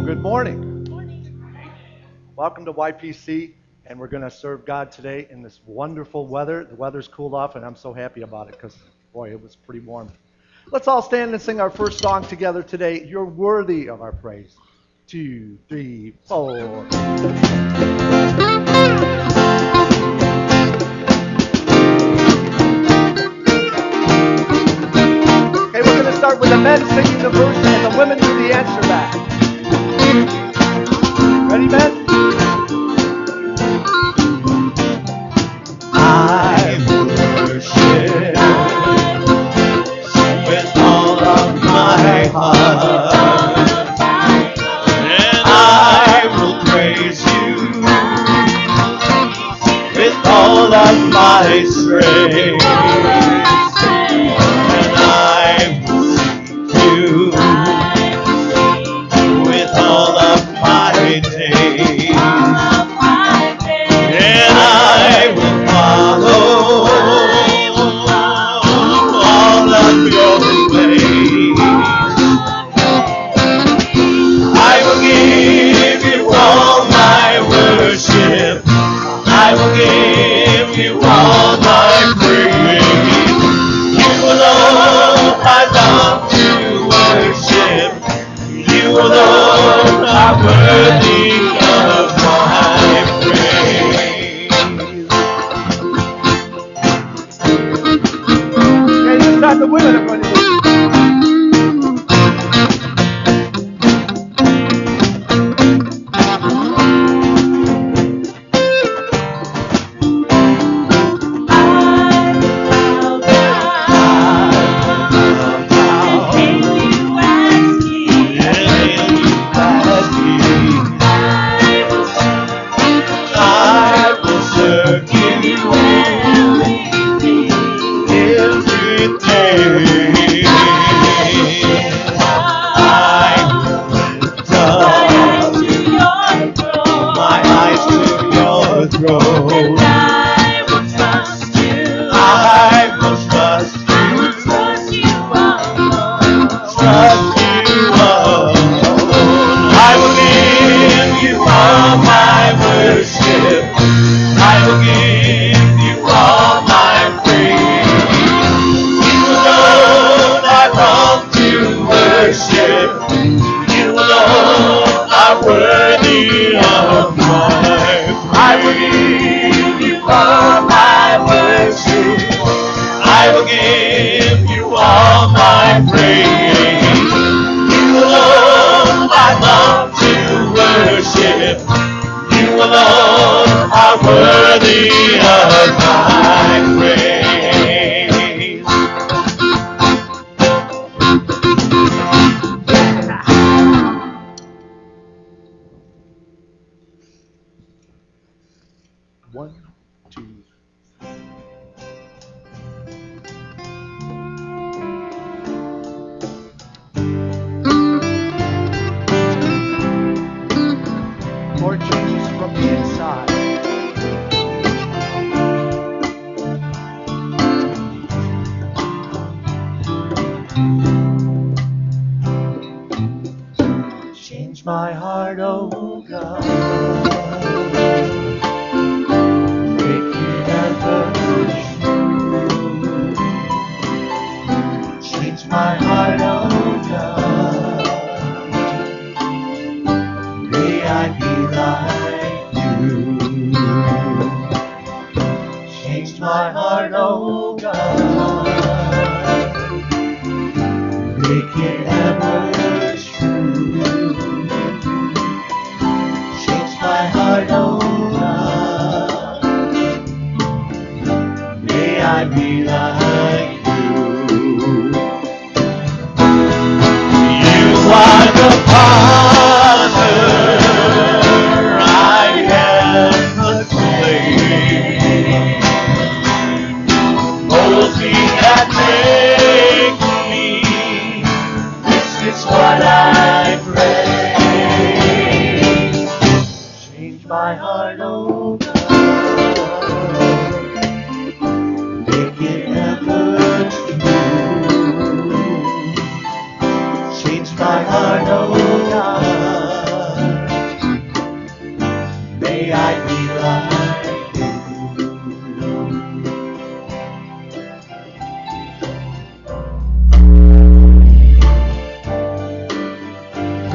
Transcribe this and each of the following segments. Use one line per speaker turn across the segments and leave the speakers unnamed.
Well, good morning. good morning. Welcome to YPC, and we're going to serve God today in this wonderful weather. The weather's cooled off, and I'm so happy about it because, boy, it was pretty warm. Let's all stand and sing our first song together today. You're worthy of our praise. Two, three, four. Change
my heart, oh God. Make it. Change my heart, oh God. May I be like you. Change my heart, oh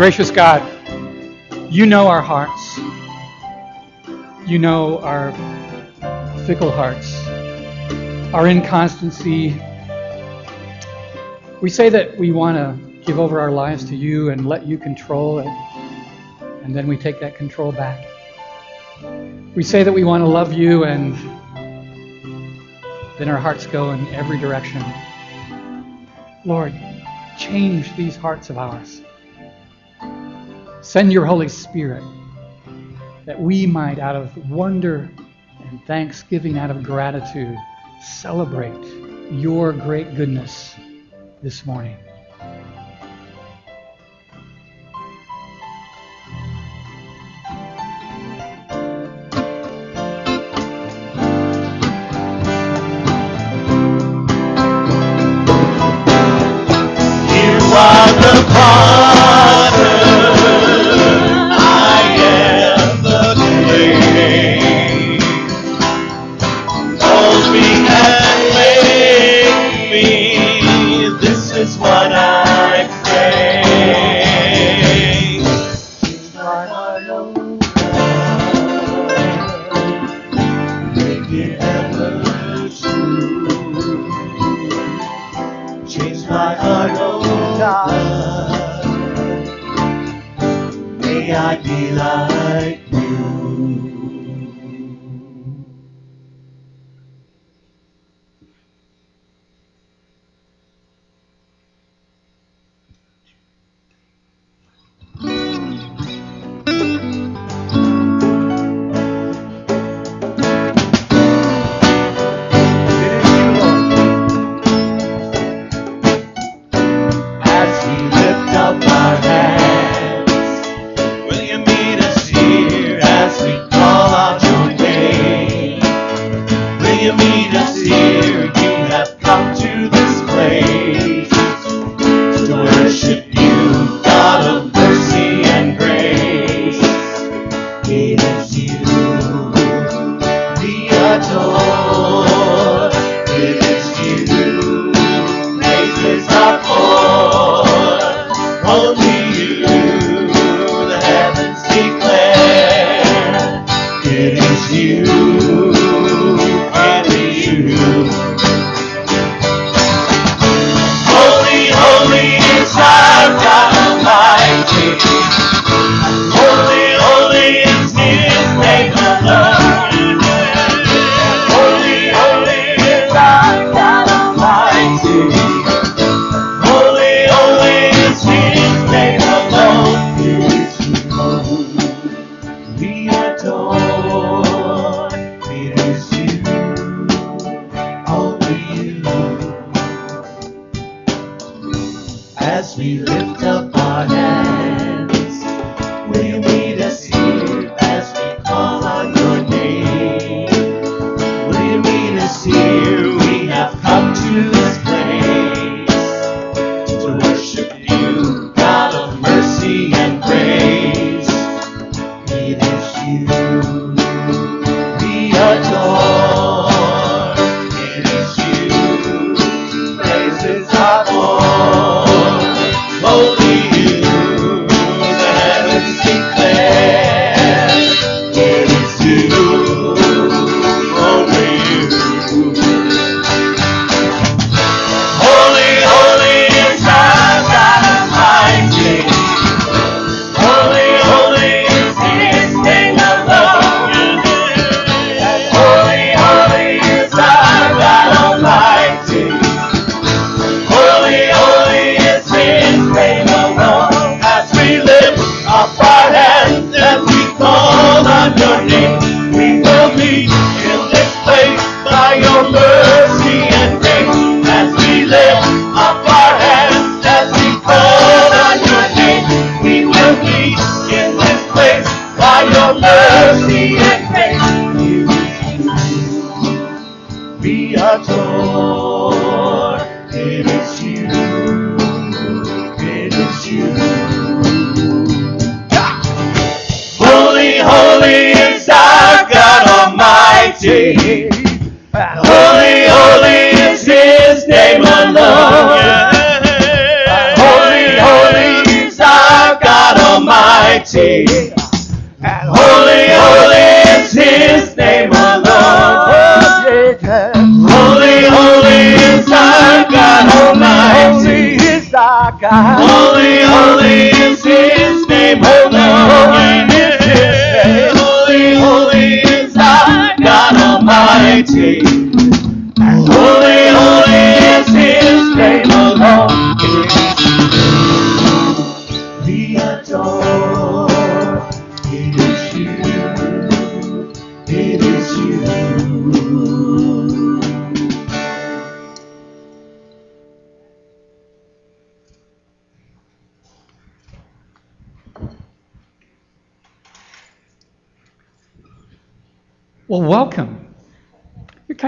Gracious God, you know our hearts. You know our fickle hearts, our inconstancy. We say that we want to give over our lives to you and let you control it, and then we take that control back. We say that we want to love you, and then our hearts go in every direction. Lord, change these hearts of ours. Send your Holy Spirit that we might, out of wonder and thanksgiving, out of gratitude, celebrate your great goodness this morning.
are the.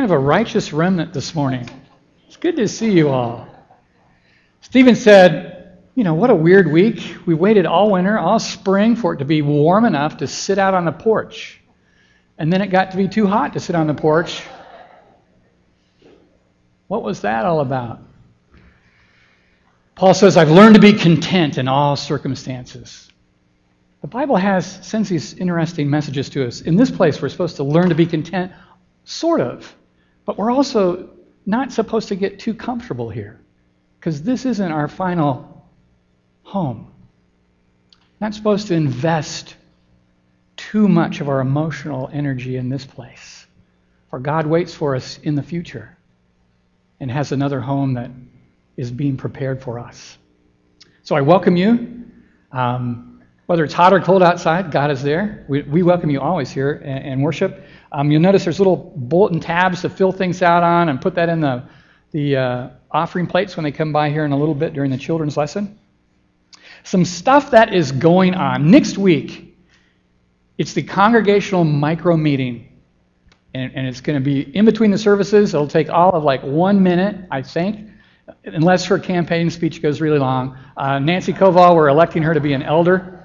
Of
a righteous remnant this morning. It's good to see you all. Stephen said, You know, what a weird week. We waited all winter, all spring for it to be warm enough to sit out on the porch. And then it got to be too hot to sit on the porch. What was that all about? Paul says, I've learned to be content in all circumstances. The Bible has sends these interesting messages to us. In this place, we're supposed to learn to be content, sort of, but we're also not supposed to get too comfortable here, because this isn't our final home. Not supposed to invest too much of our emotional energy in this place, for God waits for us in the future and has another home that is being prepared for us. So I welcome you. Um, whether it's hot or cold outside, God is there. We, we welcome you always here and, and worship. Um, you'll notice there's little bulletin tabs to fill things out on and put that in the, the uh, offering plates when they come by here in a little bit during the children's lesson. Some stuff that is going on. Next week, it's the congregational micro meeting. And, and it's going to be in between the services. It'll take all of like one minute, I think, unless her campaign speech goes really long. Uh, Nancy Koval, we're electing her to be an elder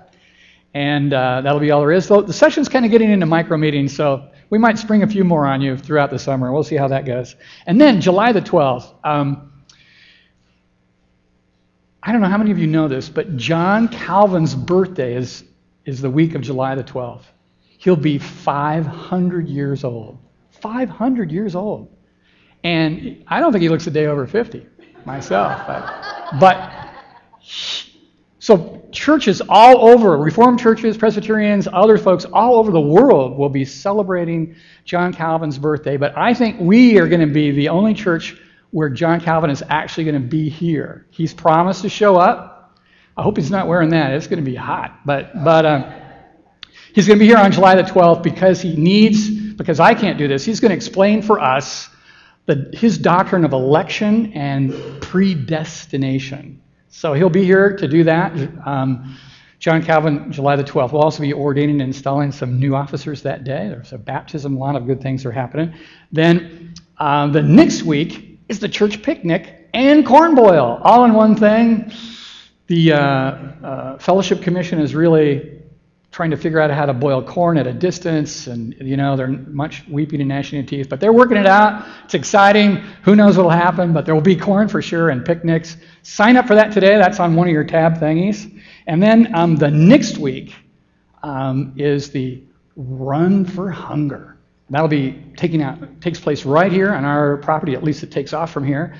and uh, that'll be all there is. So the session's kind of getting into micro meetings, so we might spring a few more on you throughout the summer. We'll see how that goes. And then July the 12th. Um, I don't know how many of you know this, but John Calvin's birthday is, is the week of July the 12th. He'll be 500 years old. 500 years old. And I don't think he looks a day over 50 myself. But, but so churches all over, Reformed churches, Presbyterians, other folks all over the world will be celebrating John Calvin's birthday. But I think we are going to be the only church where John Calvin is actually going to be here. He's promised to show up. I hope he's not wearing that. It's going to be hot. But but uh, he's going to be here on July the 12th because he needs, because I can't do this. He's going to explain for us the, his doctrine of election and predestination. So he'll be here to do that. Um, John Calvin, July the 12th, We'll also be ordaining and installing some new officers that day. There's a baptism, a lot of good things are happening. Then uh, the next week is the church picnic and corn boil, all in one thing. The uh, uh, Fellowship Commission is really trying to figure out how to boil corn at a distance, and you know they're much weeping and gnashing of teeth, but they're working it out. It's exciting. Who knows what'll happen? But there will be corn for sure and picnics. Sign up for that today. That's on one of your tab thingies. And then um, the next week um, is the Run for Hunger. That'll be taking out takes place right here on our property. At least it takes off from here.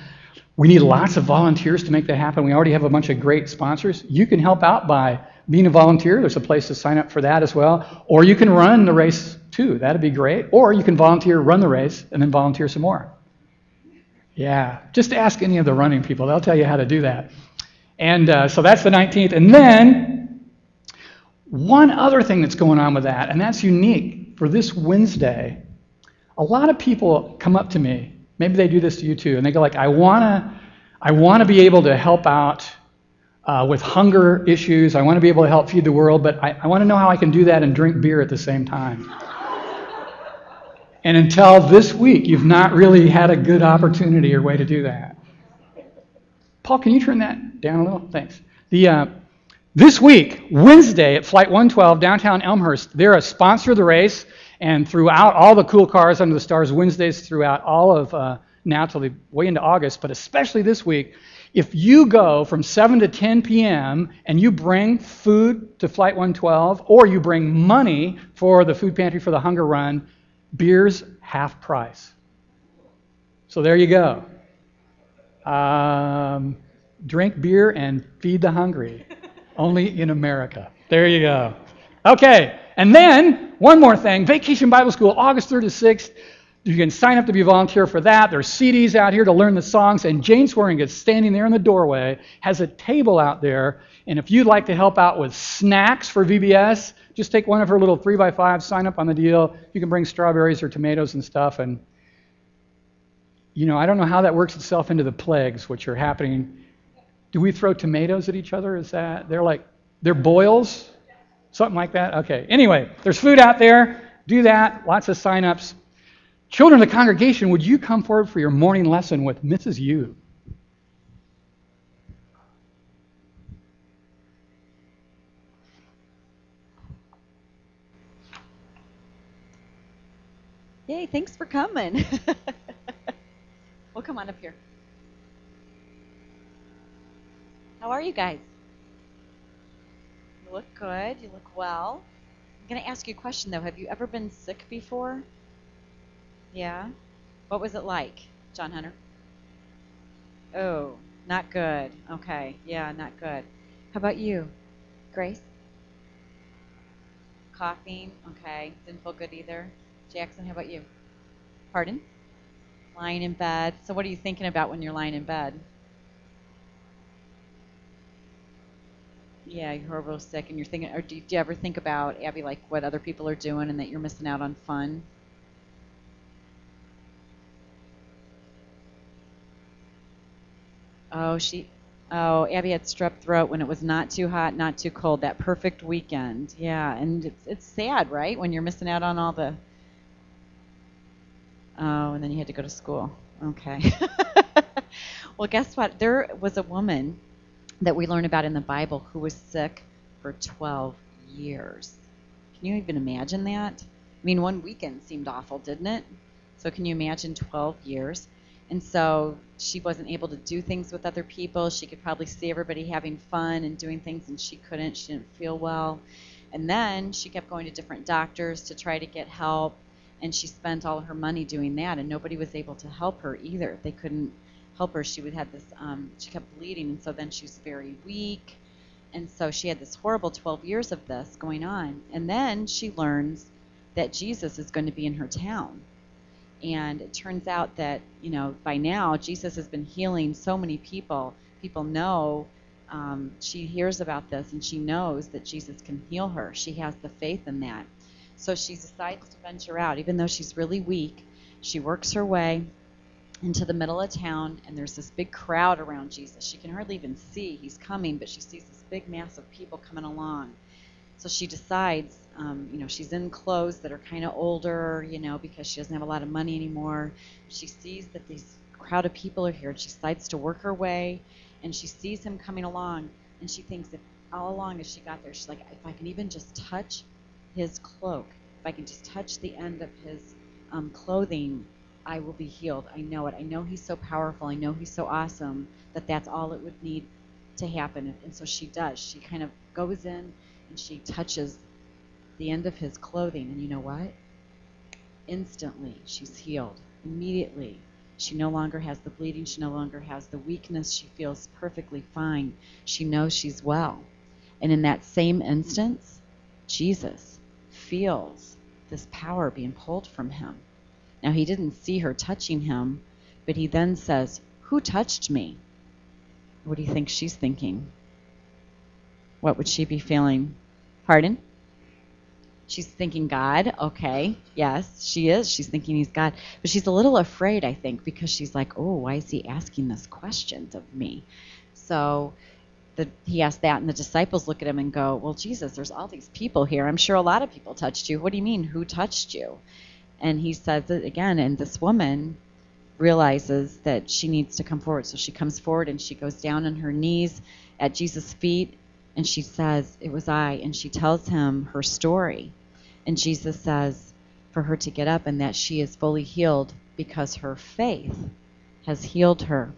We need lots of volunteers to make that happen. We already have a bunch of great sponsors. You can help out by being a volunteer, there's a place to sign up for that as well. Or you can run the race too. That'd be great. Or you can volunteer, run the race, and then volunteer some more. Yeah, just ask any of the running people. They'll tell you how to do that. And uh, so that's the 19th. And then one other thing that's going on with that, and that's unique for this Wednesday. A lot of people come up to me. Maybe they do this to you too, and they go like, "I wanna, I wanna be able to help out uh, with hunger issues. I want to be able to help feed the world, but I, I want to know how I can do that and drink beer at the same time. and until this week, you've not really had a good opportunity or way to do that. Paul, can you turn that down a little? Thanks. The, uh, this week, Wednesday at Flight 112, downtown Elmhurst, they're a sponsor of the race, and throughout all the cool cars under the stars, Wednesdays throughout all of uh, now till the way into August, but especially this week, if you go from 7 to 10 p.m. and you bring food to Flight 112 or you bring money for the food pantry for the hunger run, beer's half price. So there you go. Um, drink beer and feed the hungry. Only in America. There you go. Okay, and then one more thing Vacation Bible School, August 3rd to 6th. You can sign up to be a volunteer for that. There's CDs out here to learn the songs, and Jane Swearing is standing there in the doorway, has a table out there, and if you'd like to help out with snacks for VBS, just take one of her little 3 by 5 sign up on the deal. You can bring strawberries or tomatoes and stuff, and you know, I don't know how that works itself into the plagues which are happening. Do we throw tomatoes at each other? Is that they're like they're boils? Something like that? Okay. Anyway, there's food out there. Do that. Lots of sign-ups. Children of the congregation, would you come forward for your morning lesson with Mrs. Yu?
Yay, thanks for coming. well, come on up here. How are you guys? You look good. You look well. I'm going to ask you a question, though. Have you ever been sick before? Yeah? What was it like, John Hunter? Oh, not good. Okay. Yeah, not good. How about you, Grace? Coughing. Okay. Didn't feel good either. Jackson, how about you? Pardon? Lying in bed. So, what are you thinking about when you're lying in bed? Yeah, you're real sick, and you're thinking, or do you, do you ever think about Abby, like what other people are doing, and that you're missing out on fun? Oh, she. Oh, Abby had strep throat when it was not too hot, not too cold. That perfect weekend. Yeah, and it's it's sad, right? When you're missing out on all the. Oh, and then you had to go to school. Okay. well, guess what? There was a woman that we learn about in the Bible who was sick for 12 years. Can you even imagine that? I mean, one weekend seemed awful, didn't it? So, can you imagine 12 years? And so she wasn't able to do things with other people. She could probably see everybody having fun and doing things, and she couldn't. She didn't feel well. And then she kept going to different doctors to try to get help, and she spent all her money doing that, and nobody was able to help her either. They couldn't help her. She would have this. Um, she kept bleeding, and so then she was very weak, and so she had this horrible 12 years of this going on. And then she learns that Jesus is going to be in her town and it turns out that, you know, by now Jesus has been healing so many people. People know um, she hears about this and she knows that Jesus can heal her. She has the faith in that. So she decides to venture out, even though she's really weak. She works her way into the middle of town, and there's this big crowd around Jesus. She can hardly even see he's coming, but she sees this big mass of people coming along. So she decides, um, you know, she's in clothes that are kind of older, you know, because she doesn't have a lot of money anymore. She sees that these crowd of people are here, and she decides to work her way, and she sees him coming along, and she thinks if all along as she got there, she's like, if I can even just touch his cloak, if I can just touch the end of his um, clothing, I will be healed. I know it. I know he's so powerful. I know he's so awesome that that's all it would need to happen. And so she does. She kind of goes in and she touches the end of his clothing. And you know what? Instantly, she's healed. Immediately. She no longer has the bleeding. She no longer has the weakness. She feels perfectly fine. She knows she's well. And in that same instance, Jesus feels this power being pulled from him. Now, he didn't see her touching him, but he then says, Who touched me? What do you think she's thinking? What would she be feeling? Pardon? She's thinking God. Okay. Yes, she is. She's thinking he's God. But she's a little afraid, I think, because she's like, oh, why is he asking this question of me? So the, he asked that, and the disciples look at him and go, well, Jesus, there's all these people here. I'm sure a lot of people touched you. What do you mean, who touched you? And he says it again, and this woman realizes that she needs to come forward. So she comes forward and she goes down on her knees at Jesus' feet and she says, It was I. And she tells him her story. And Jesus says for her to get up and that she is fully healed because her faith has healed her.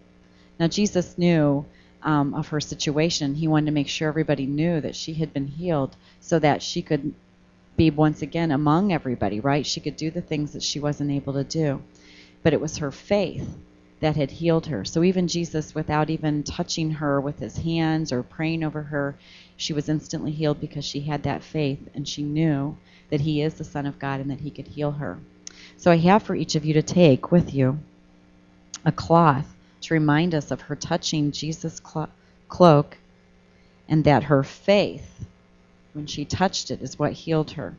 Now, Jesus knew um, of her situation. He wanted to make sure everybody knew that she had been healed so that she could be once again among everybody, right? She could do the things that she wasn't able to do. But it was her faith that had healed her. So even Jesus, without even touching her with his hands or praying over her, she was instantly healed because she had that faith and she knew that he is the Son of God and that he could heal her. So I have for each of you to take with you a cloth to remind us of her touching Jesus' clo- cloak and that her faith, when she touched it, is what healed her.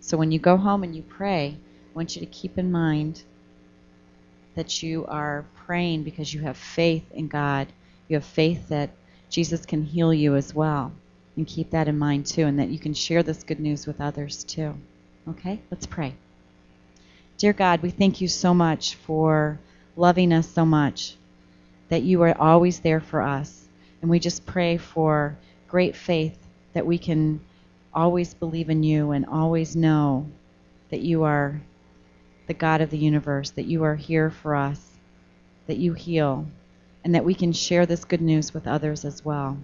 So when you go home and you pray, I want you to keep in mind that you are praying because you have faith in God. You have faith that Jesus can heal you as well. And keep that in mind too, and that you can share this good news with others too. Okay? Let's pray. Dear God, we thank you so much for loving us so much, that you are always there for us. And we just pray for great faith that we can always believe in you and always know that you are the God of the universe, that you are here for us, that you heal, and that we can share this good news with others as well.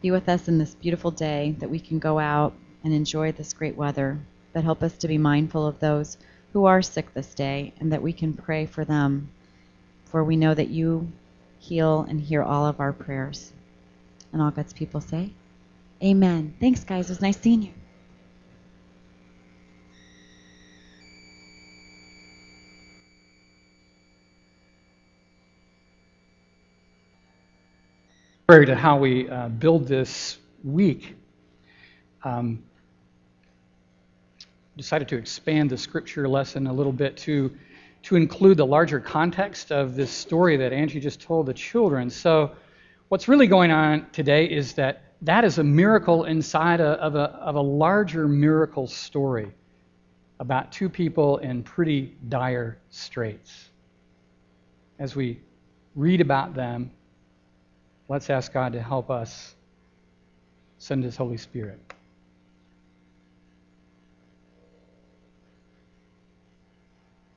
Be with us in this beautiful day, that we can go out and enjoy this great weather, but help us to be mindful of those who are sick this day, and that we can pray for them, for we know that you heal and hear all of our prayers. And all God's people say, Amen. Thanks, guys. It was nice seeing you.
Prior to how we uh, build this week, um, decided to expand the scripture lesson a little bit to to include the larger context of this story that Angie just told the children. So, what's really going on today is that that is a miracle inside a, of, a, of a larger miracle story about two people in pretty dire straits. As we read about them, let's ask God to help us send His Holy Spirit.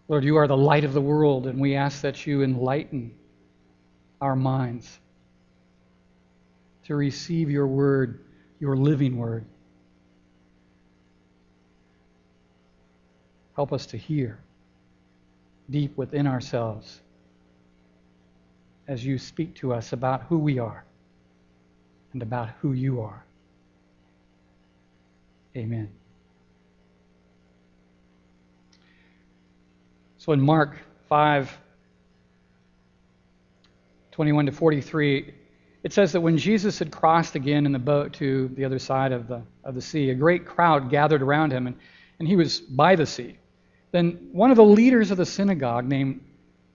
Lord, you are the light of the world, and we ask that you enlighten our minds to receive your word, your living word. Help us to hear deep within ourselves as you speak to us about who we are and about who you are. Amen. So in Mark 5 21 to 43, it says that when Jesus had crossed again in the boat to the other side of the, of the sea, a great crowd gathered around him, and, and he was by the sea. Then one of the leaders of the synagogue, named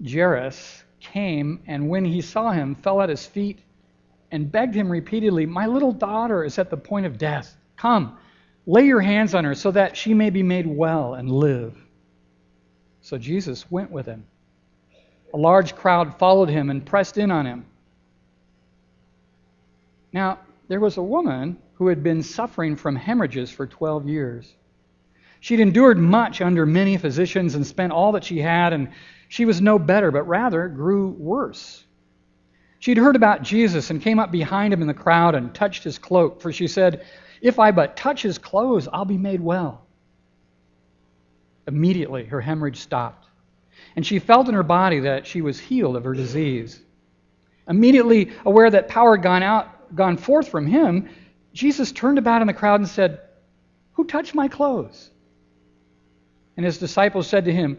Jairus, came, and when he saw him, fell at his feet and begged him repeatedly, My little daughter is at the point of death. Come, lay your hands on her so that she may be made well and live. So Jesus went with him. A large crowd followed him and pressed in on him. Now, there was a woman who had been suffering from hemorrhages for 12 years. She'd endured much under many physicians and spent all that she had, and she was no better, but rather grew worse. She'd heard about Jesus and came up behind him in the crowd and touched his cloak, for she said, If I but touch his clothes, I'll be made well. Immediately, her hemorrhage stopped, and she felt in her body that she was healed of her disease. Immediately aware that power had gone out, gone forth from him, Jesus turned about in the crowd and said, Who touched my clothes? And his disciples said to him,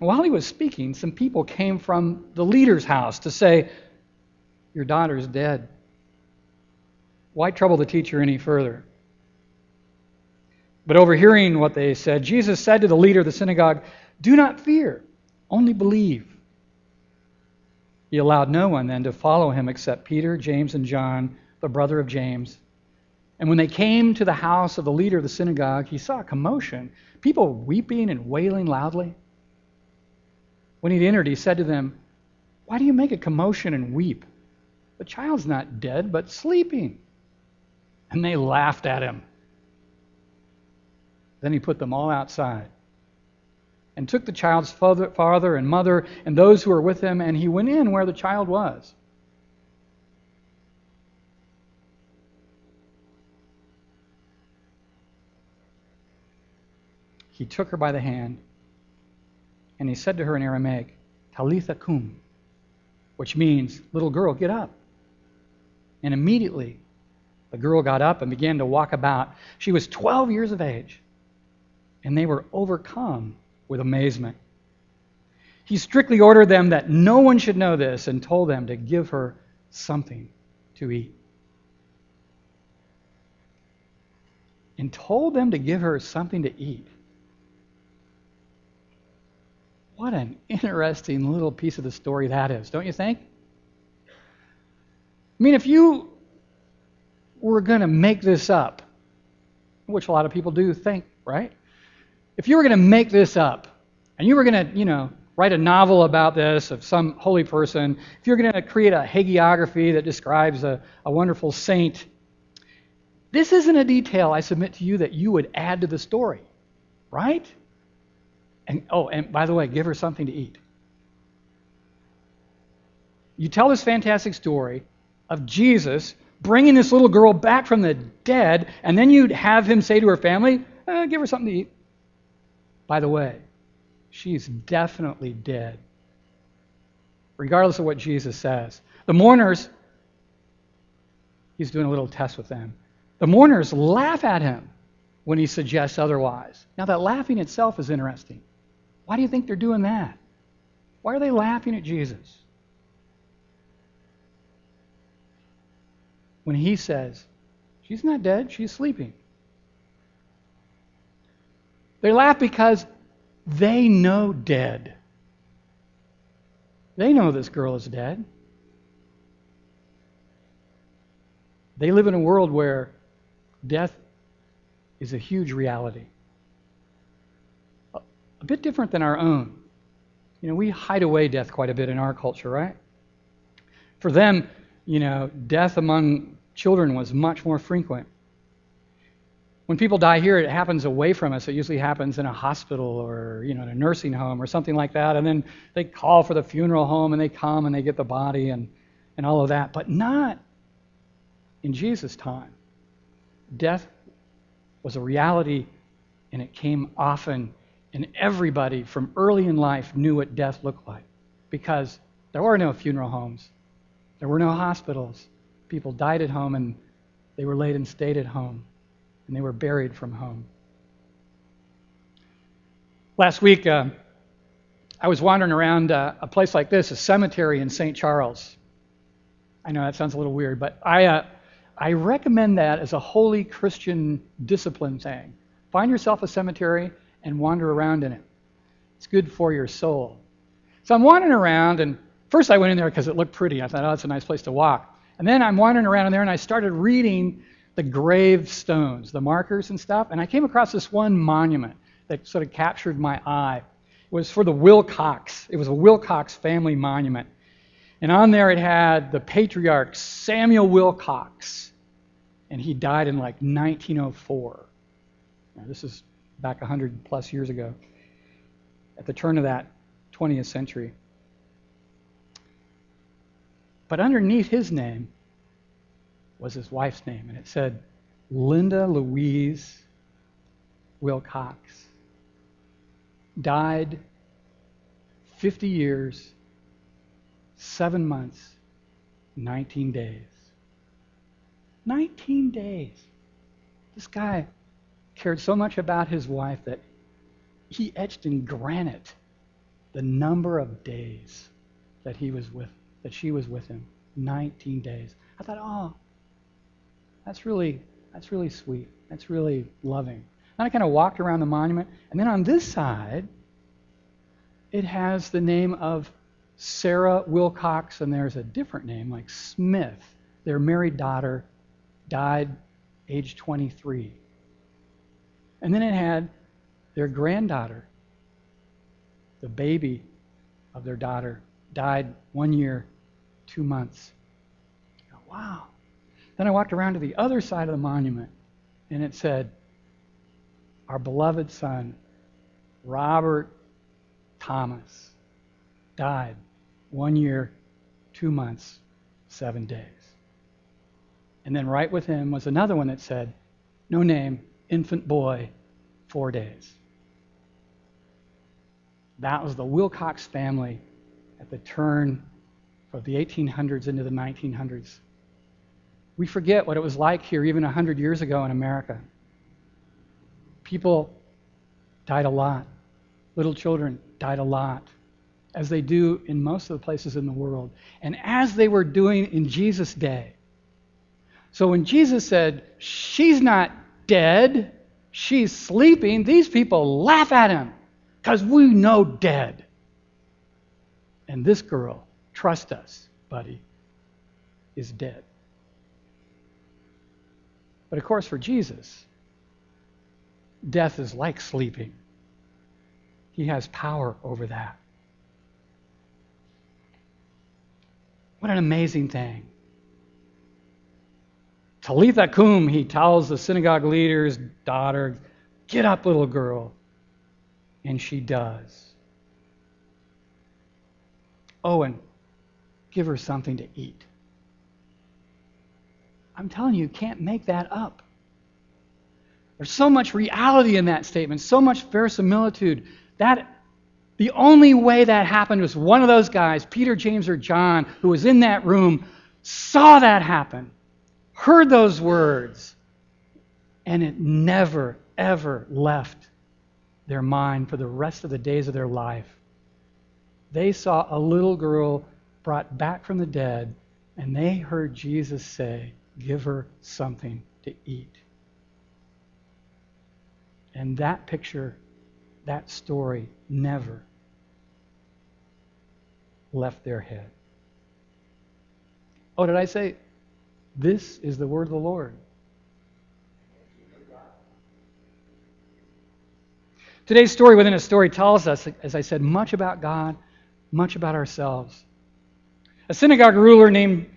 And while he was speaking, some people came from the leader's house to say, Your daughter is dead. Why trouble the teacher any further? But overhearing what they said, Jesus said to the leader of the synagogue, Do not fear, only believe. He allowed no one then to follow him except Peter, James, and John, the brother of James. And when they came to the house of the leader of the synagogue, he saw a commotion, people weeping and wailing loudly. When he'd entered, he said to them, Why do you make a commotion and weep? The child's not dead, but sleeping. And they laughed at him. Then he put them all outside and took the child's father, father and mother and those who were with him, and he went in where the child was. He took her by the hand, and he said to her in Aramaic, Talitha cum, which means, little girl, get up. And immediately the girl got up and began to walk about. She was 12 years of age, and they were overcome with amazement. He strictly ordered them that no one should know this and told them to give her something to eat. And told them to give her something to eat. What an interesting little piece of the story that is, don't you think? I mean, if you were going to make this up, which a lot of people do think, right? If you were going to make this up and you were going to, you know, write a novel about this of some holy person, if you're going to create a hagiography that describes a, a wonderful saint, this isn't a detail I submit to you that you would add to the story, right? And oh, and by the way, give her something to eat. You tell this fantastic story of Jesus bringing this little girl back from the dead, and then you'd have him say to her family, eh, give her something to eat. By the way, she's definitely dead, regardless of what Jesus says. The mourners, he's doing a little test with them. The mourners laugh at him when he suggests otherwise. Now, that laughing itself is interesting. Why do you think they're doing that? Why are they laughing at Jesus? When he says, She's not dead, she's sleeping. They laugh because they know dead. They know this girl is dead. They live in a world where death is a huge reality. A bit different than our own. You know, we hide away death quite a bit in our culture, right? For them, you know, death among children was much more frequent. When people die here, it happens away from us. It usually happens in a hospital or, you know, in a nursing home or something like that. And then they call for the funeral home and they come and they get the body and, and all of that. But not in Jesus' time. Death was a reality and it came often and everybody from early in life knew what death looked like because there were no funeral homes, there were no hospitals. People died at home and they were laid and stayed at home, and they were buried from home. Last week, uh, I was wandering around uh, a place like this, a cemetery in St. Charles. I know that sounds a little weird, but I, uh, I recommend that as a holy Christian discipline thing. Find yourself a cemetery and wander around in it. It's good for your soul. So I'm wandering around, and first I went in there because it looked pretty. I thought, oh, it's a nice place to walk. And then I'm wandering around in there, and I started reading the gravestones, the markers and stuff, and I came across this one monument that sort of captured my eye. It was for the Wilcox. It was a Wilcox family monument. And on there it had the patriarch Samuel Wilcox, and he died in like 1904. Now, this is back 100 plus years ago, at the turn of that 20th century. But underneath his name was his wife's name, and it said Linda Louise Wilcox. Died 50 years, 7 months, 19 days. 19 days. This guy cared so much about his wife that he etched in granite the number of days that he was with that she was with him. 19 days. I thought oh that's really that's really sweet. That's really loving. And i kind of walked around the monument and then on this side it has the name of sarah wilcox and there's a different name like smith. Their married daughter died age 23 and then it had their granddaughter, the baby of their daughter, died one year, two months. wow. Then I walked around to the other side of the monument, and it said, Our beloved son, Robert Thomas, died one year, two months, seven days. And then right with him was another one that said, No name, infant boy, four days. That was the Wilcox family at the turn of the 1800s into the 1900s. We forget what it was like here even 100 years ago in America. People died a lot. Little children died a lot, as they do in most of the places in the world. And as they were doing in Jesus' day. So when Jesus said, She's not dead, she's sleeping, these people laugh at him because we know dead. And this girl, trust us, buddy, is dead. But of course, for Jesus, death is like sleeping. He has power over that. What an amazing thing. Talitha Kum, he tells the synagogue leader's daughter, Get up, little girl. And she does. Oh, and give her something to eat. I'm telling you, you can't make that up. There's so much reality in that statement, so much verisimilitude. That the only way that happened was one of those guys, Peter, James, or John, who was in that room, saw that happen, heard those words, and it never, ever left their mind for the rest of the days of their life. They saw a little girl brought back from the dead, and they heard Jesus say, Give her something to eat. And that picture, that story never left their head. Oh, did I say, This is the word of the Lord? Today's story within a story tells us, as I said, much about God, much about ourselves. A synagogue ruler named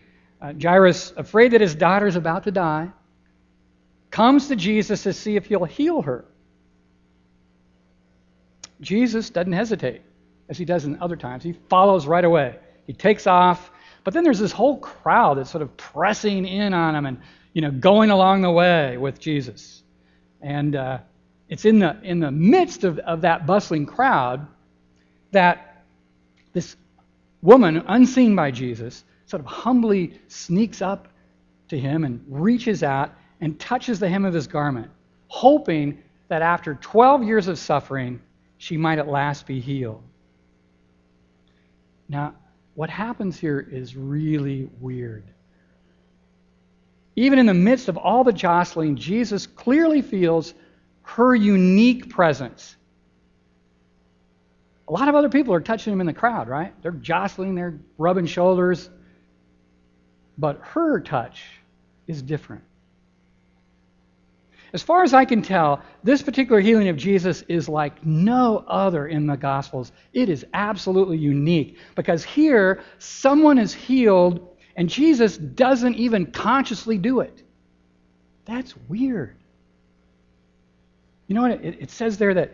uh, Jairus, afraid that his daughter is about to die, comes to Jesus to see if he'll heal her. Jesus doesn't hesitate, as he does in other times. He follows right away. He takes off, but then there's this whole crowd that's sort of pressing in on him and you know going along the way with Jesus. And uh, it's in the, in the midst of, of that bustling crowd that this woman, unseen by Jesus, sort of humbly sneaks up to him and reaches out and touches the hem of his garment, hoping that after 12 years of suffering, she might at last be healed. Now, what happens here is really weird. Even in the midst of all the jostling, Jesus clearly feels her unique presence. A lot of other people are touching him in the crowd, right? They're jostling, they're rubbing shoulders. But her touch is different. As far as I can tell, this particular healing of Jesus is like no other in the Gospels. It is absolutely unique because here, someone is healed and Jesus doesn't even consciously do it. That's weird. You know what? It, it says there that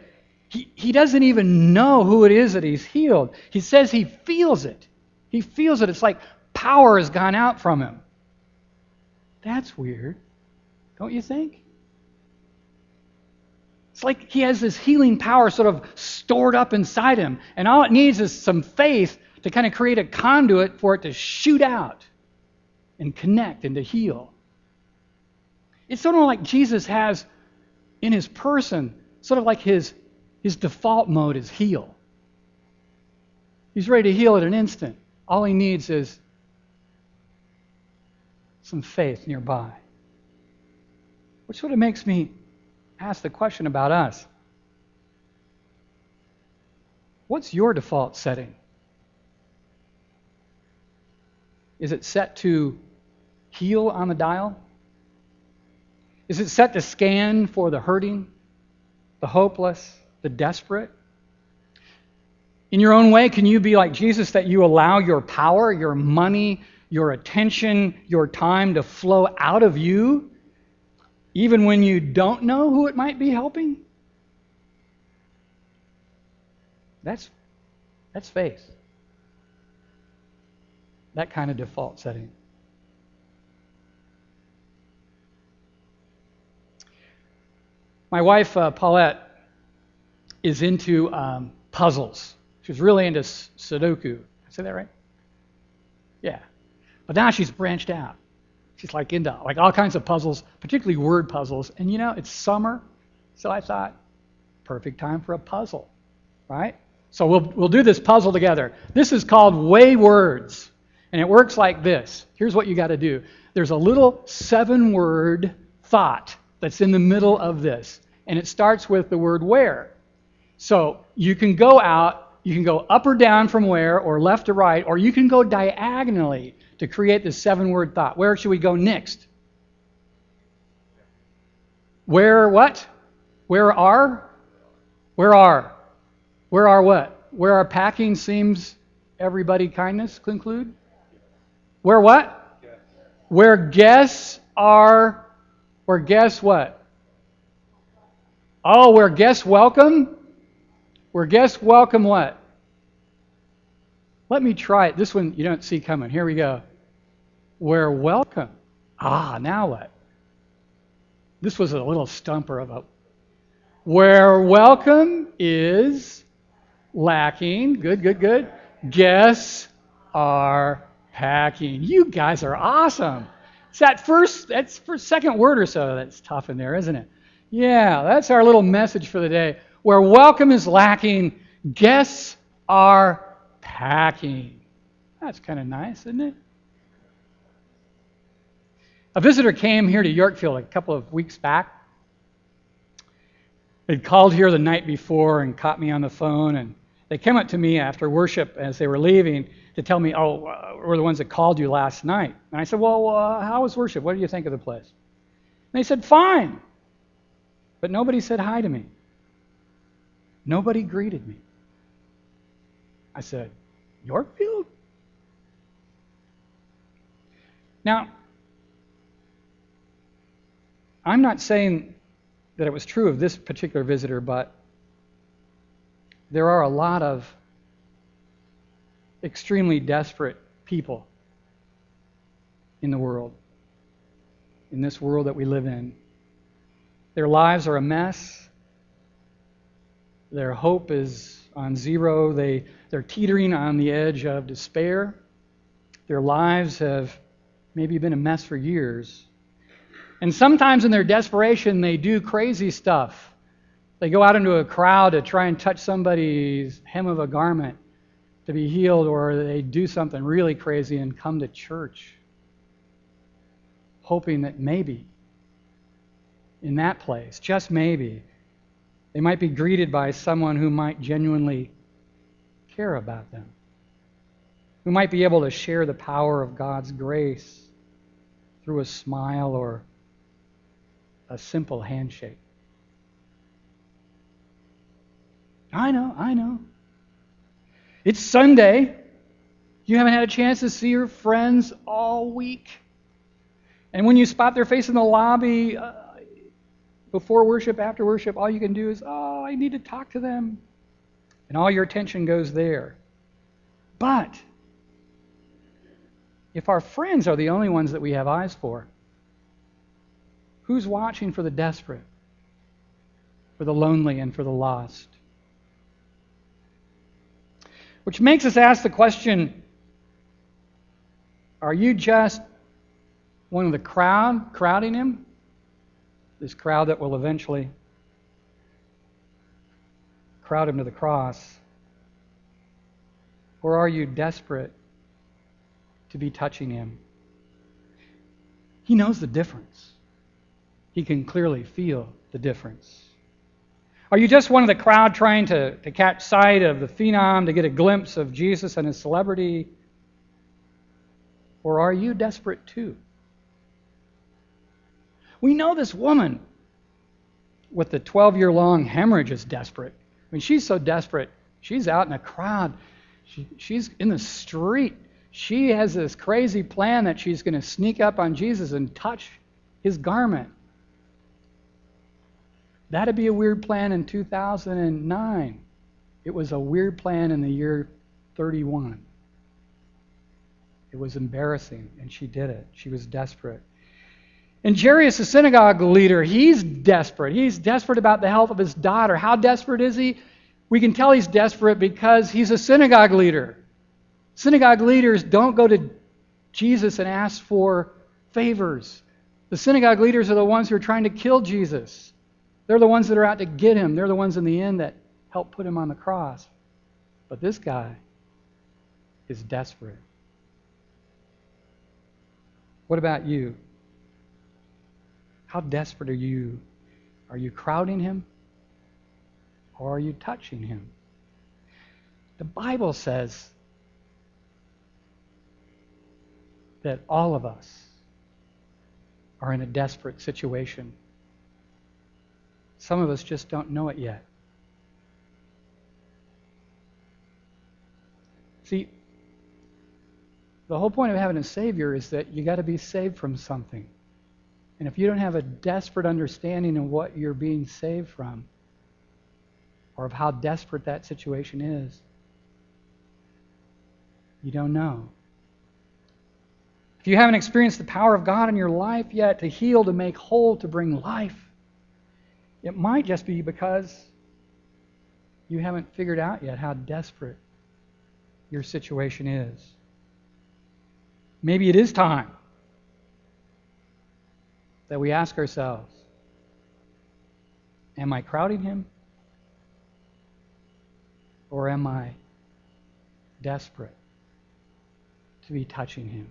he, he doesn't even know who it is that he's healed. He says he feels it. He feels it. It's like power has gone out from him. That's weird, don't you think? It's like he has this healing power sort of stored up inside him, and all it needs is some faith to kind of create a conduit for it to shoot out and connect and to heal. It's sort of like Jesus has in his person, sort of like his, his default mode is heal. He's ready to heal at an instant. All he needs is some faith nearby. Which sort of makes me ask the question about us. What's your default setting? Is it set to heal on the dial? Is it set to scan for the hurting, the hopeless, the desperate? In your own way, can you be like Jesus that you allow your power, your money, your attention, your time to flow out of you, even when you don't know who it might be helping? That's, that's faith. That kind of default setting. My wife, uh, Paulette, is into um, puzzles. She's really into Sudoku. I say that right? Yeah. But now she's branched out. She's like into like all kinds of puzzles, particularly word puzzles. And you know, it's summer, so I thought, perfect time for a puzzle, right? So we'll we'll do this puzzle together. This is called Way Words, and it works like this. Here's what you got to do. There's a little seven-word thought that's in the middle of this, and it starts with the word where. So you can go out, you can go up or down from where, or left to right, or you can go diagonally to create this seven word thought. Where should we go next? Where what? Where are? Where are? Where are what? Where our packing seems everybody kindness conclude? Where what? Where guests are, where guests what? Oh, where guests welcome? Where guests welcome what? Let me try it. This one you don't see coming. Here we go. Where welcome. Ah, now what? This was a little stumper of a. Where welcome is lacking. Good, good, good. Guests are packing. You guys are awesome. It's that first, that's for second word or so that's tough in there, isn't it? Yeah, that's our little message for the day. Where welcome is lacking, guests are packing. That's kind of nice, isn't it? A visitor came here to Yorkfield a couple of weeks back. They'd called here the night before and caught me on the phone, and they came up to me after worship as they were leaving to tell me, "Oh, uh, we're the ones that called you last night." And I said, "Well, uh, how was worship? What do you think of the place?" And they said, "Fine," but nobody said hi to me. Nobody greeted me. I said, Yorkfield? Now, I'm not saying that it was true of this particular visitor, but there are a lot of extremely desperate people in the world, in this world that we live in. Their lives are a mess. Their hope is on zero. They, they're teetering on the edge of despair. Their lives have maybe been a mess for years. And sometimes in their desperation, they do crazy stuff. They go out into a crowd to try and touch somebody's hem of a garment to be healed, or they do something really crazy and come to church, hoping that maybe in that place, just maybe, they might be greeted by someone who might genuinely care about them, who might be able to share the power of God's grace through a smile or a simple handshake. I know, I know. It's Sunday. You haven't had a chance to see your friends all week. And when you spot their face in the lobby, uh, before worship, after worship, all you can do is, oh, I need to talk to them. And all your attention goes there. But if our friends are the only ones that we have eyes for, who's watching for the desperate, for the lonely, and for the lost? Which makes us ask the question are you just one of the crowd crowding him? this crowd that will eventually crowd him to the cross? Or are you desperate to be touching him? He knows the difference. He can clearly feel the difference. Are you just one of the crowd trying to, to catch sight of the phenom, to get a glimpse of Jesus and his celebrity? Or are you desperate too? We know this woman with the 12 year long hemorrhage is desperate. I mean, she's so desperate. She's out in a crowd. She, she's in the street. she has this crazy plan that she's going to sneak up on Jesus and touch his garment. That'd be a weird plan in 2009. It was a weird plan in the year 31. It was embarrassing, and she did it. She was desperate. And Jairus, the synagogue leader, he's desperate. He's desperate about the health of his daughter. How desperate is he? We can tell he's desperate because he's a synagogue leader. Synagogue leaders don't go to Jesus and ask for favors. The synagogue leaders are the ones who are trying to kill Jesus. They're the ones that are out to get him. They're the ones in the end that help put him on the cross. But this guy is desperate. What about you? How desperate are you? Are you crowding him? Or are you touching him? The Bible says that all of us are in a desperate situation. Some of us just don't know it yet. See, the whole point of having a Savior is that you got to be saved from something. And if you don't have a desperate understanding of what you're being saved from, or of how desperate that situation is, you don't know. If you haven't experienced the power of God in your life yet to heal, to make whole, to bring life, it might just be because you haven't figured out yet how desperate your situation is. Maybe it is time that we ask ourselves Am I crowding him? Or am I desperate to be touching him?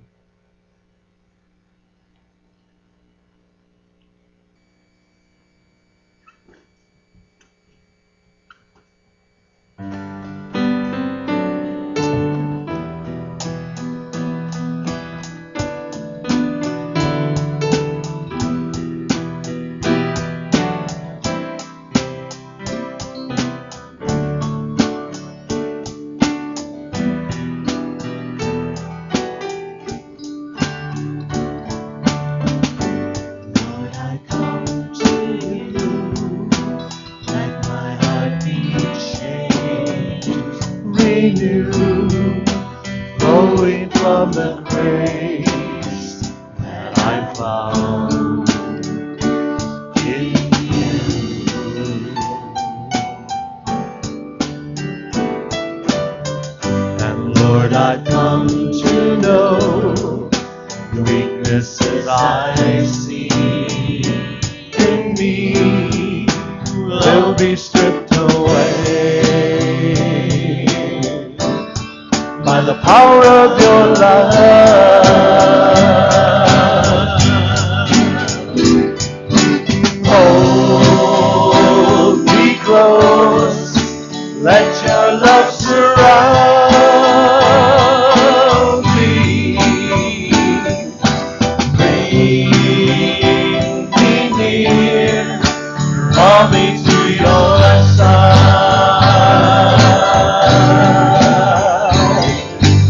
To your side.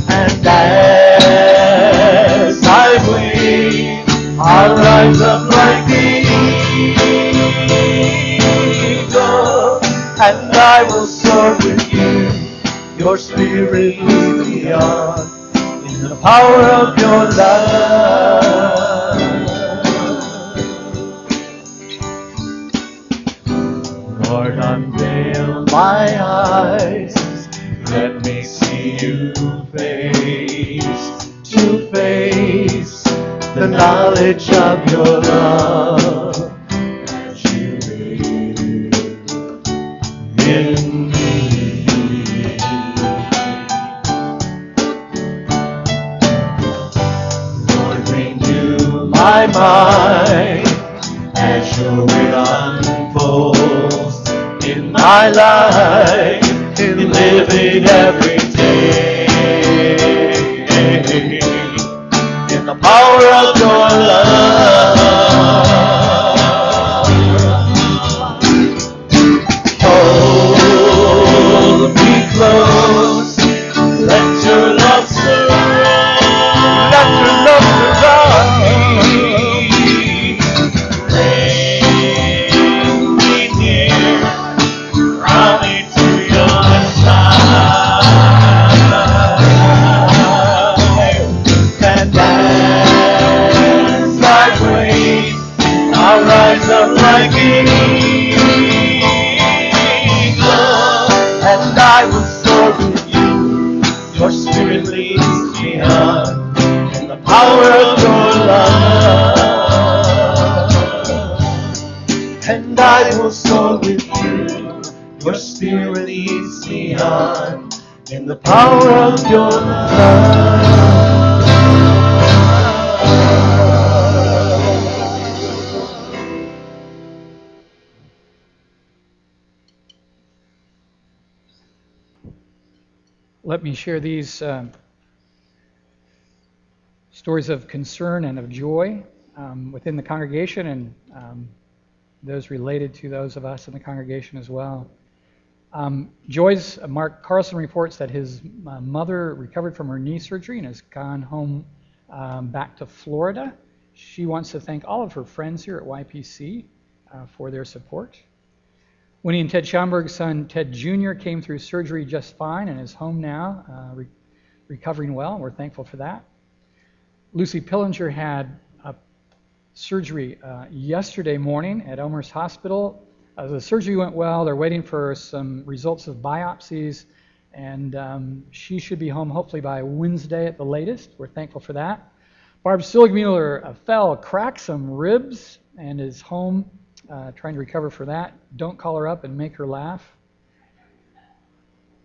And as I I'll rise up like the eagle, and I will soar with you. Your spirit lead me on in the power of your love. Love, and I will soar with you. Your spirit leads me on in the power of your love.
Let me share these um, stories of concern and of joy um, within the congregation and um, those related to those of us in the congregation as well. Um, Joy's uh, Mark Carlson reports that his uh, mother recovered from her knee surgery and has gone home um, back to Florida. She wants to thank all of her friends here at YPC uh, for their support. Winnie and Ted Schomburg's son, Ted Jr., came through surgery just fine and is home now, uh, re- recovering well. We're thankful for that. Lucy Pillinger had surgery uh, yesterday morning at Elmhurst Hospital. Uh, the surgery went well. They're waiting for some results of biopsies, and um, she should be home hopefully by Wednesday at the latest. We're thankful for that. Barb Silgmuller uh, fell, cracked some ribs, and is home uh, trying to recover for that. Don't call her up and make her laugh.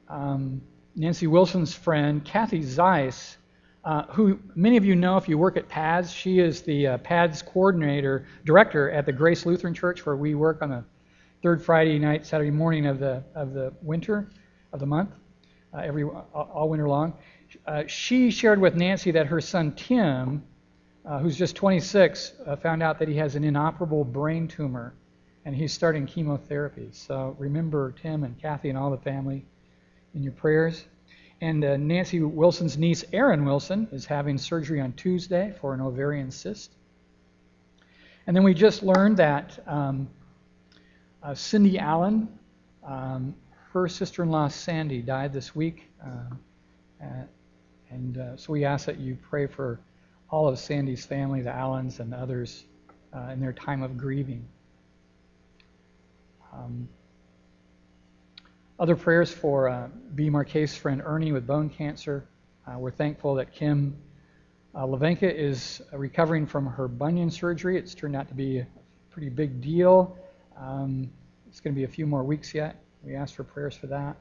Um, Nancy Wilson's friend, Kathy Zeiss, uh, who many of you know if you work at PADS. She is the uh, PADS coordinator, director at the Grace Lutheran Church, where we work on the third Friday night, Saturday morning of the of the winter of the month, uh, every all winter long. Uh, she shared with Nancy that her son Tim, uh, who's just 26, uh, found out that he has an inoperable brain tumor, and he's starting chemotherapy. So remember Tim and Kathy and all the family in your prayers. And uh, Nancy Wilson's niece, Erin Wilson, is having surgery on Tuesday for an ovarian cyst. And then we just learned that um, uh, Cindy Allen, um, her sister-in-law Sandy, died this week. Uh, and uh, so we ask that you pray for all of Sandy's family, the Allens and others, uh, in their time of grieving. Um, other prayers for uh, B. Marquet's friend Ernie with bone cancer. Uh, we're thankful that Kim uh, is recovering from her bunion surgery. It's turned out to be a pretty big deal. Um, it's going to be a few more weeks yet. We ask for prayers for that.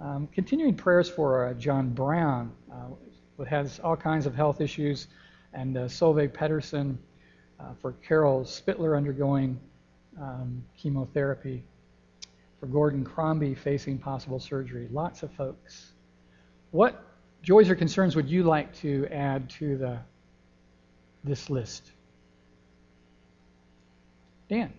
Um, continuing prayers for uh, John Brown, uh, who has all kinds of health issues, and uh, Solveig Pedersen uh, for Carol Spittler undergoing um, chemotherapy, for Gordon Crombie facing possible surgery. Lots of folks. What joys or concerns would you like to add to the this list? Dan.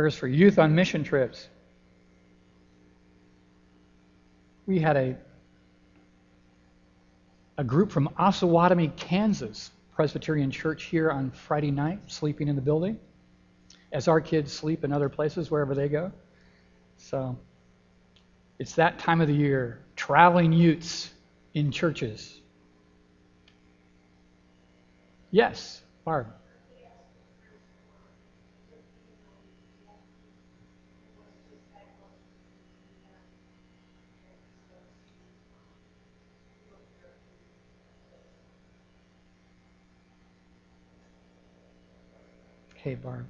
Prayers for youth on mission trips. We had a, a group from Osawatomie, Kansas, Presbyterian Church here on Friday night, sleeping in the building, as our kids sleep in other places wherever they go. So it's that time of the year, traveling youths in churches. Yes, Barb. Okay, Barb.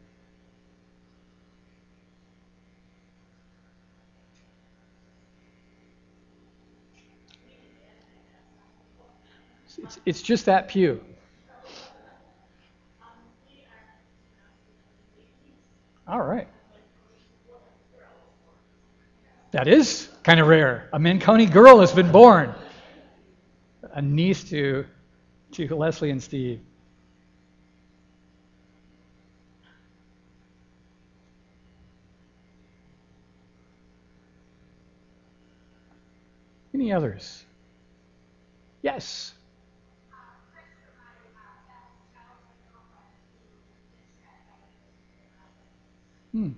It's, it's just that pew. All right. That is kind of rare. A Manconi girl has been born. A niece to, to Leslie and Steve. Others? Yes. Hmm.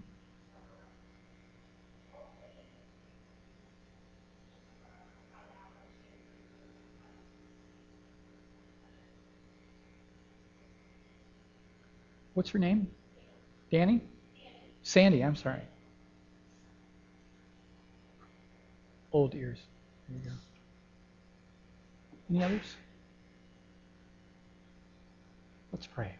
What's her name? Danny? Sandy, I'm sorry. Old ears. There go. Any others? Let's pray.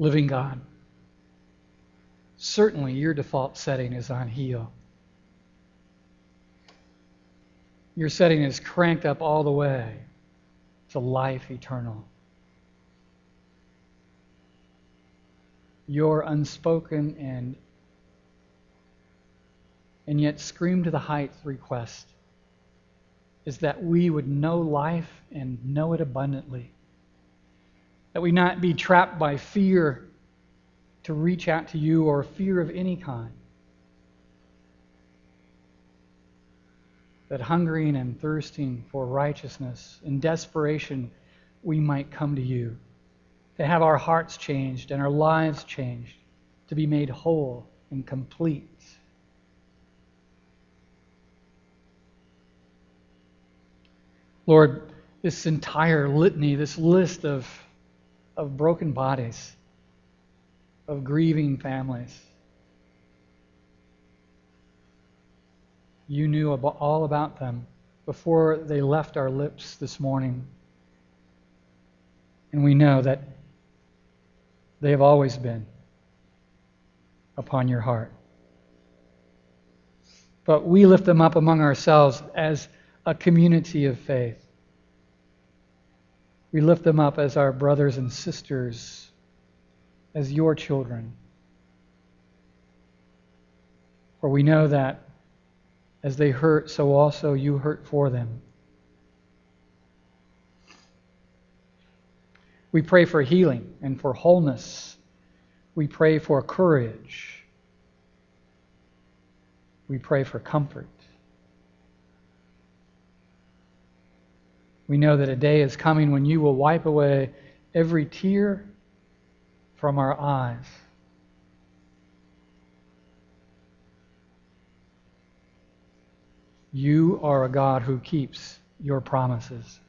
Living God, certainly your default setting is on heal. Your setting is cranked up all the way to life eternal. Your unspoken and and yet scream to the heights request is that we would know life and know it abundantly. That we not be trapped by fear to reach out to you or fear of any kind. That hungering and thirsting for righteousness, in desperation, we might come to you. To have our hearts changed and our lives changed, to be made whole and complete. Lord, this entire litany, this list of, of broken bodies, of grieving families, you knew about, all about them before they left our lips this morning. And we know that they have always been upon your heart. But we lift them up among ourselves as a community of faith. We lift them up as our brothers and sisters, as your children. For we know that as they hurt, so also you hurt for them. We pray for healing and for wholeness. We pray for courage. We pray for comfort. We know that a day is coming when you will wipe away every tear from our eyes. You are a God who keeps your promises.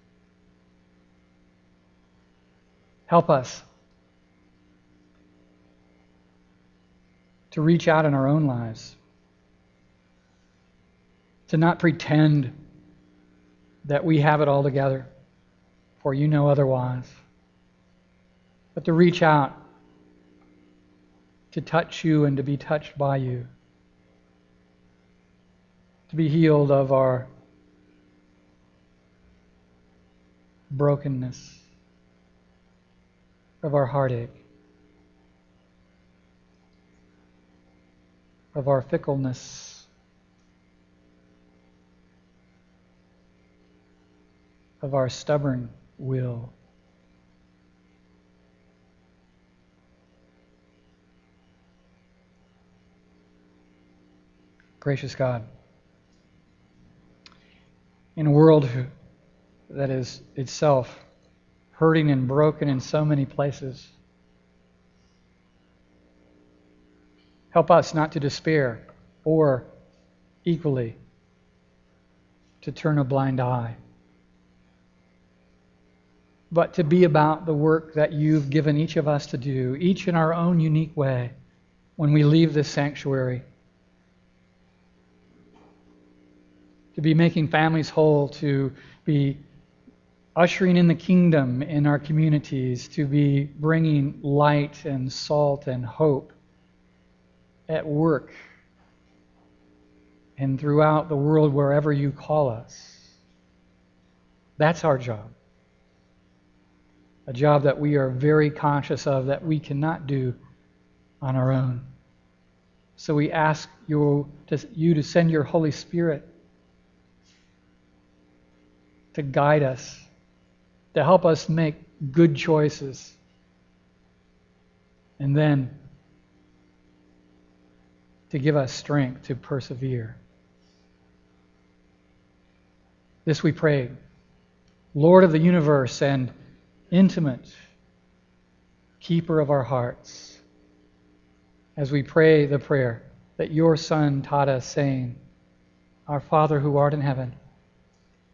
Help us to reach out in our own lives, to not pretend that we have it all together, for you know otherwise. But to reach out, to touch you and to be touched by you, to be healed of our brokenness, of our heartache, of our fickleness. of our stubborn will. Gracious God, in a world that is itself hurting and broken in so many places, help us not to despair or equally to turn a blind eye but to be about the work that you've given each of us to do, each in our own unique way, when we leave this sanctuary. To be making families whole, to be ushering in the kingdom in our communities, to be bringing light and salt and hope at work and throughout the world wherever you call us. That's our job a job that we are very conscious of that we cannot do on our own. So we ask you to, you to send your Holy Spirit to guide us, to help us make good choices. And then to give us strength to persevere. This we pray, Lord of the universe and intimate keeper of our hearts, as we pray the prayer that your Son taught us, saying, Our Father who art in heaven,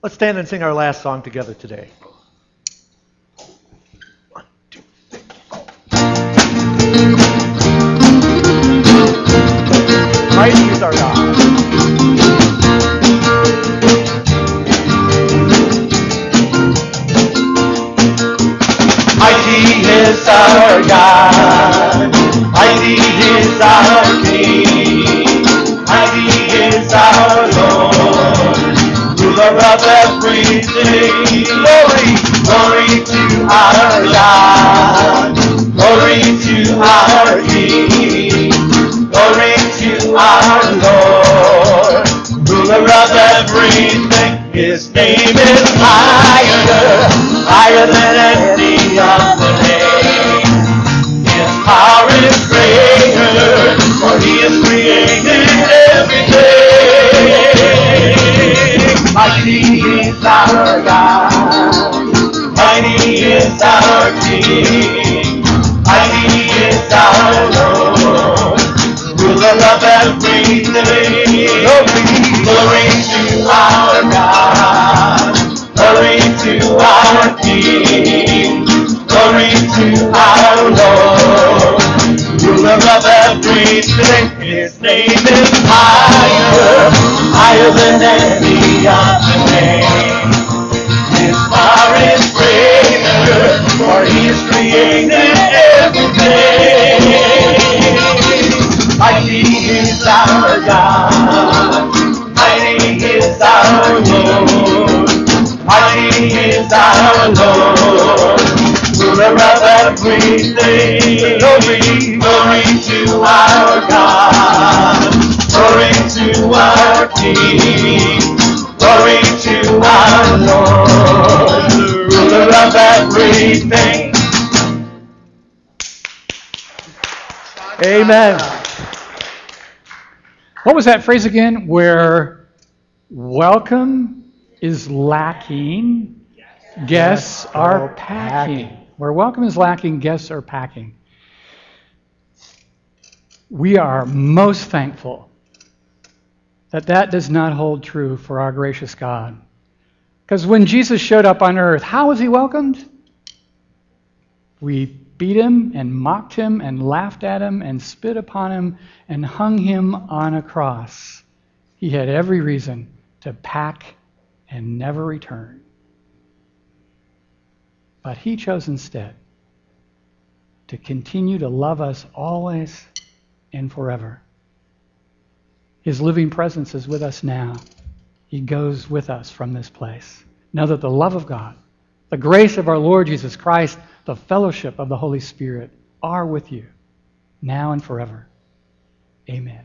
Let's stand and sing our last song together today. Mighty is our God.
Mighty is our God. Mighty is our Of everything. Glory, glory to our God. Glory to our King. Glory to our Lord. Ruler of everything. His name is higher, higher than any other name. His power is greater, for He has created everything. Our God, mighty is our King, mighty is our Lord, ruler of everything. Glory, to our God, glory to our King, glory to our Lord, ruler of everything. His name is higher, higher than any other name. His power for He has created everything. Mighty is our God, mighty is our Lord, mighty is our Lord, ruler of everything. Glory, glory to our God, glory to our King, glory to our Lord, the ruler of everything.
Amen.
What was that phrase again? Where welcome is lacking, guests are packing. Where welcome is lacking, guests are packing. We are most thankful that that does not hold true for our gracious God. Because when Jesus showed up on earth, how was he welcomed? We beat him and mocked him and laughed at him and spit upon him and hung him on a cross. He had every reason to pack and never return. But he chose instead to continue to love us always and forever. His living presence is with us now. He goes with us from this place. Know that the love of God, the grace of our Lord Jesus Christ, the fellowship of the Holy Spirit are with you now and forever. Amen.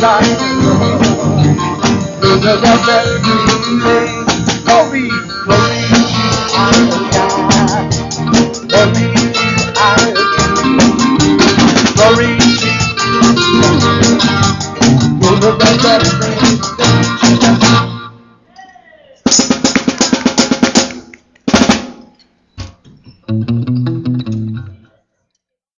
Glory, ruler of everything.